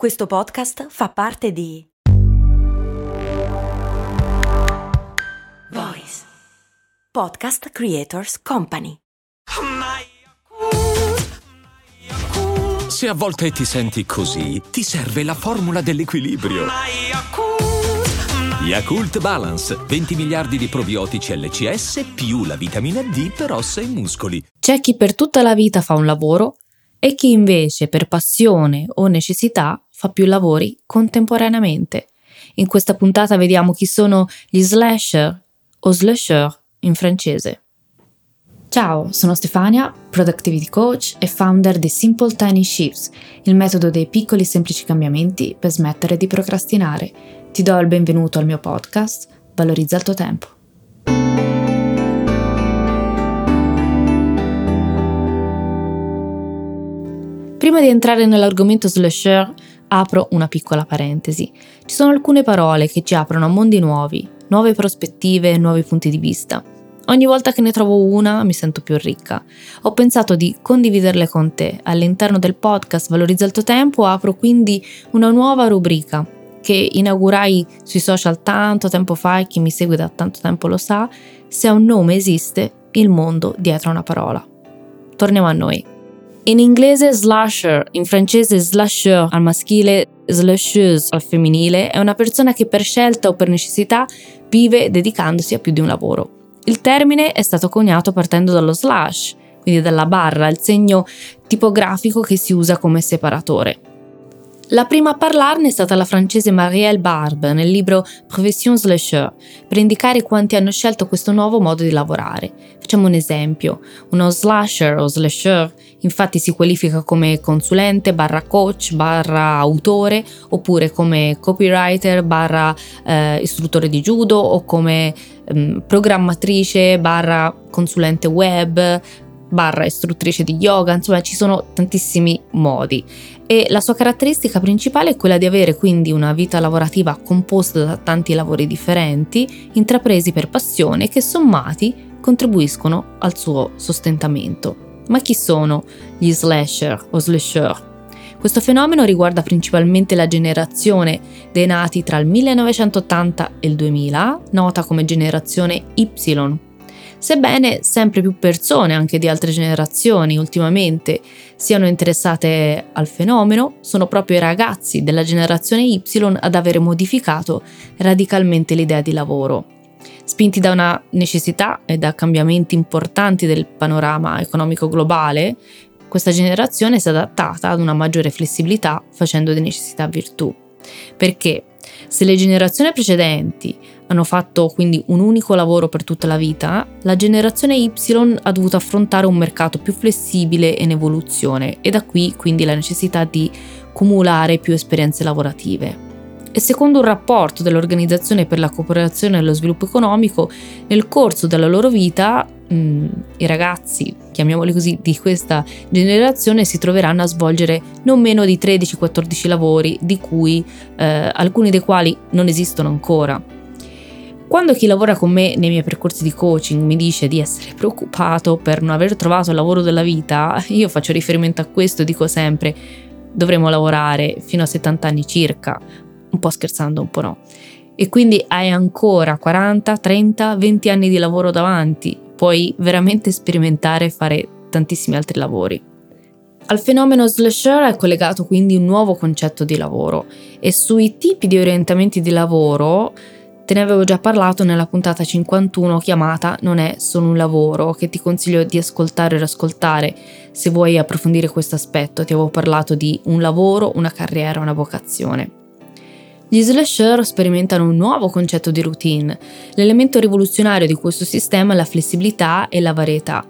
Questo podcast fa parte di Voice Podcast Creators Company. Se a volte ti senti così, ti serve la formula dell'equilibrio. Yakult Balance, 20 miliardi di probiotici LCS più la vitamina D per ossa e muscoli. C'è chi per tutta la vita fa un lavoro e chi invece per passione o necessità fa più lavori contemporaneamente. In questa puntata vediamo chi sono gli slasher o slasher in francese. Ciao, sono Stefania, Productivity Coach e founder di Simple Tiny Shifts, il metodo dei piccoli semplici cambiamenti per smettere di procrastinare. Ti do il benvenuto al mio podcast, Valorizza il tuo tempo. Prima di entrare nell'argomento slasher, apro una piccola parentesi. Ci sono alcune parole che ci aprono a mondi nuovi, nuove prospettive nuovi punti di vista. Ogni volta che ne trovo una mi sento più ricca. Ho pensato di condividerle con te. All'interno del podcast Valorizza il tuo tempo apro quindi una nuova rubrica che inaugurai sui social tanto tempo fa e chi mi segue da tanto tempo lo sa. Se un nome esiste, il mondo dietro una parola. Torniamo a noi. In inglese slasher, in francese slasher al maschile, slasheuse al femminile, è una persona che per scelta o per necessità vive dedicandosi a più di un lavoro. Il termine è stato coniato partendo dallo slash, quindi dalla barra, il segno tipografico che si usa come separatore. La prima a parlarne è stata la francese Marielle Barbe nel libro Profession Slasher, per indicare quanti hanno scelto questo nuovo modo di lavorare. Facciamo un esempio. Uno slasher o slasher infatti si qualifica come consulente barra coach barra autore oppure come copywriter barra eh, istruttore di judo o come eh, programmatrice barra consulente web barra istruttrice di yoga, insomma ci sono tantissimi modi e la sua caratteristica principale è quella di avere quindi una vita lavorativa composta da tanti lavori differenti, intrapresi per passione che sommati contribuiscono al suo sostentamento. Ma chi sono gli slasher o slasher? Questo fenomeno riguarda principalmente la generazione dei nati tra il 1980 e il 2000, nota come generazione Y sebbene sempre più persone, anche di altre generazioni, ultimamente siano interessate al fenomeno, sono proprio i ragazzi della generazione Y ad avere modificato radicalmente l'idea di lavoro. Spinti da una necessità e da cambiamenti importanti del panorama economico globale, questa generazione si è adattata ad una maggiore flessibilità facendo di necessità virtù. Perché se le generazioni precedenti hanno fatto quindi un unico lavoro per tutta la vita, la generazione Y ha dovuto affrontare un mercato più flessibile e in evoluzione e da qui quindi la necessità di cumulare più esperienze lavorative. E secondo un rapporto dell'Organizzazione per la cooperazione e lo sviluppo economico, nel corso della loro vita mh, i ragazzi, chiamiamoli così, di questa generazione si troveranno a svolgere non meno di 13-14 lavori, di cui eh, alcuni dei quali non esistono ancora. Quando chi lavora con me nei miei percorsi di coaching mi dice di essere preoccupato per non aver trovato il lavoro della vita, io faccio riferimento a questo e dico sempre dovremo lavorare fino a 70 anni circa, un po' scherzando, un po' no. E quindi hai ancora 40, 30, 20 anni di lavoro davanti, puoi veramente sperimentare e fare tantissimi altri lavori. Al fenomeno slasher è collegato quindi un nuovo concetto di lavoro e sui tipi di orientamenti di lavoro Te ne avevo già parlato nella puntata 51 chiamata Non è solo un lavoro, che ti consiglio di ascoltare e riascoltare se vuoi approfondire questo aspetto. Ti avevo parlato di un lavoro, una carriera, una vocazione. Gli slasher sperimentano un nuovo concetto di routine. L'elemento rivoluzionario di questo sistema è la flessibilità e la varietà.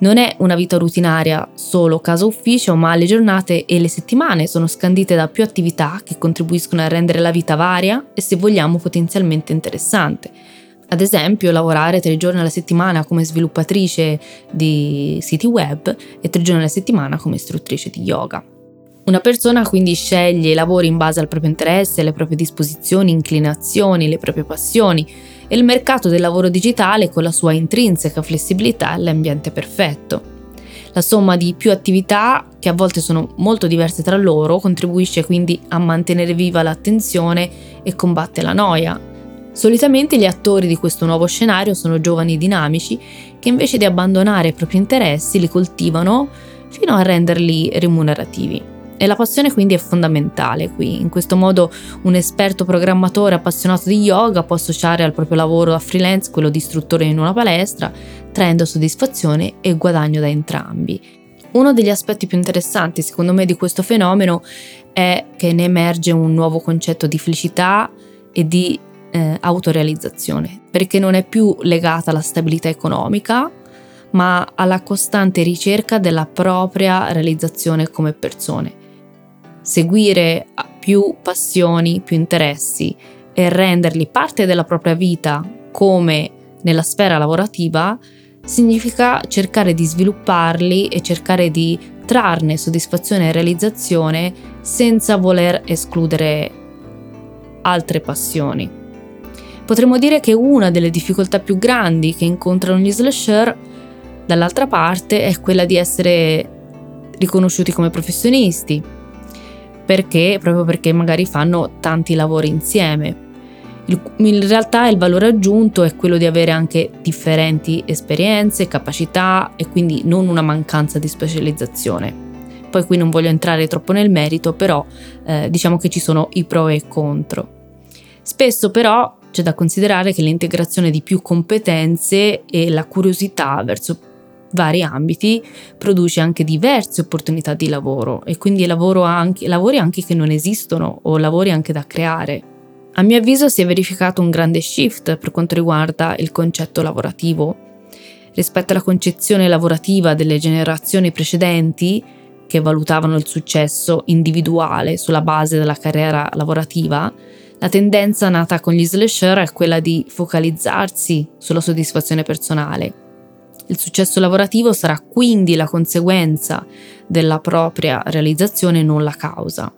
Non è una vita rutinaria solo casa ufficio, ma le giornate e le settimane sono scandite da più attività che contribuiscono a rendere la vita varia e se vogliamo potenzialmente interessante. Ad esempio, lavorare tre giorni alla settimana come sviluppatrice di siti web e tre giorni alla settimana come istruttrice di yoga. Una persona quindi sceglie i lavori in base al proprio interesse, alle proprie disposizioni, inclinazioni, le proprie passioni e il mercato del lavoro digitale con la sua intrinseca flessibilità è l'ambiente perfetto. La somma di più attività, che a volte sono molto diverse tra loro, contribuisce quindi a mantenere viva l'attenzione e combatte la noia. Solitamente gli attori di questo nuovo scenario sono giovani dinamici che invece di abbandonare i propri interessi li coltivano fino a renderli remunerativi. E la passione quindi è fondamentale qui. In questo modo un esperto programmatore appassionato di yoga può associare al proprio lavoro da freelance quello di istruttore in una palestra, traendo soddisfazione e guadagno da entrambi. Uno degli aspetti più interessanti secondo me di questo fenomeno è che ne emerge un nuovo concetto di felicità e di eh, autorealizzazione, perché non è più legata alla stabilità economica, ma alla costante ricerca della propria realizzazione come persone. Seguire più passioni, più interessi e renderli parte della propria vita come nella sfera lavorativa significa cercare di svilupparli e cercare di trarne soddisfazione e realizzazione senza voler escludere altre passioni. Potremmo dire che una delle difficoltà più grandi che incontrano gli slasher, dall'altra parte, è quella di essere riconosciuti come professionisti, perché proprio perché magari fanno tanti lavori insieme. in realtà il valore aggiunto è quello di avere anche differenti esperienze, capacità e quindi non una mancanza di specializzazione. Poi qui non voglio entrare troppo nel merito, però eh, diciamo che ci sono i pro e i contro. Spesso però c'è da considerare che l'integrazione di più competenze e la curiosità verso vari ambiti produce anche diverse opportunità di lavoro e quindi anche, lavori anche che non esistono o lavori anche da creare. A mio avviso si è verificato un grande shift per quanto riguarda il concetto lavorativo. Rispetto alla concezione lavorativa delle generazioni precedenti, che valutavano il successo individuale sulla base della carriera lavorativa, la tendenza nata con gli slasher è quella di focalizzarsi sulla soddisfazione personale. Il successo lavorativo sarà quindi la conseguenza della propria realizzazione, non la causa.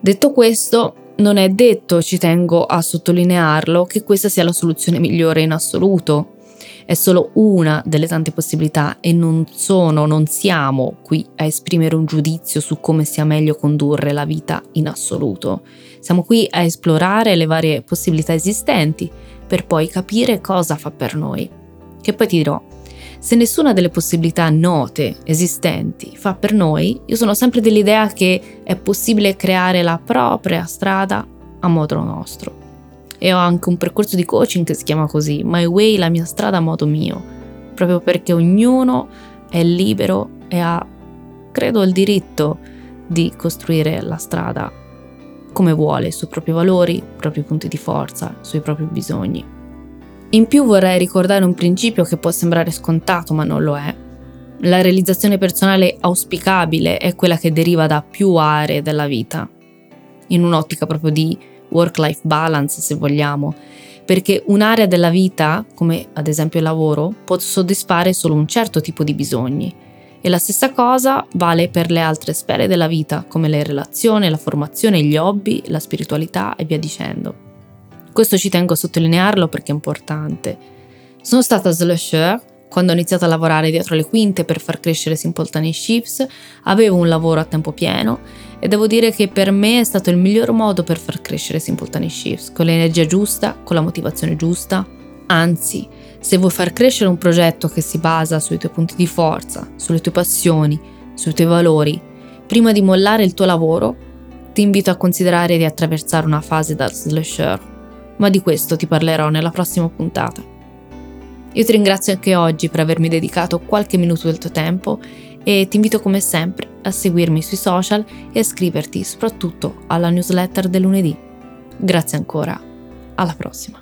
Detto questo, non è detto, ci tengo a sottolinearlo, che questa sia la soluzione migliore in assoluto è solo una delle tante possibilità e non sono, non siamo qui a esprimere un giudizio su come sia meglio condurre la vita in assoluto. Siamo qui a esplorare le varie possibilità esistenti per poi capire cosa fa per noi. Che poi ti dirò, se nessuna delle possibilità note, esistenti, fa per noi, io sono sempre dell'idea che è possibile creare la propria strada a modo nostro e ho anche un percorso di coaching che si chiama così, My Way, la mia strada a modo mio, proprio perché ognuno è libero e ha, credo, il diritto di costruire la strada come vuole, sui propri valori, i propri punti di forza, sui propri bisogni. In più vorrei ricordare un principio che può sembrare scontato ma non lo è. La realizzazione personale auspicabile è quella che deriva da più aree della vita, in un'ottica proprio di work-life balance se vogliamo, perché un'area della vita, come ad esempio il lavoro, può soddisfare solo un certo tipo di bisogni. E la stessa cosa vale per le altre sfere della vita, come le relazioni, la formazione, gli hobby, la spiritualità e via dicendo. Questo ci tengo a sottolinearlo perché è importante. Sono stata slasher quando ho iniziato a lavorare dietro le quinte per far crescere Simple Tiny Shifts, avevo un lavoro a tempo pieno e devo dire che per me è stato il miglior modo per far crescere Simple Tiny Shifts, con l'energia giusta, con la motivazione giusta. Anzi, se vuoi far crescere un progetto che si basa sui tuoi punti di forza, sulle tue passioni, sui tuoi valori, prima di mollare il tuo lavoro, ti invito a considerare di attraversare una fase da slasher, ma di questo ti parlerò nella prossima puntata. Io ti ringrazio anche oggi per avermi dedicato qualche minuto del tuo tempo e ti invito come sempre a seguirmi sui social e a iscriverti soprattutto alla newsletter del lunedì. Grazie ancora, alla prossima.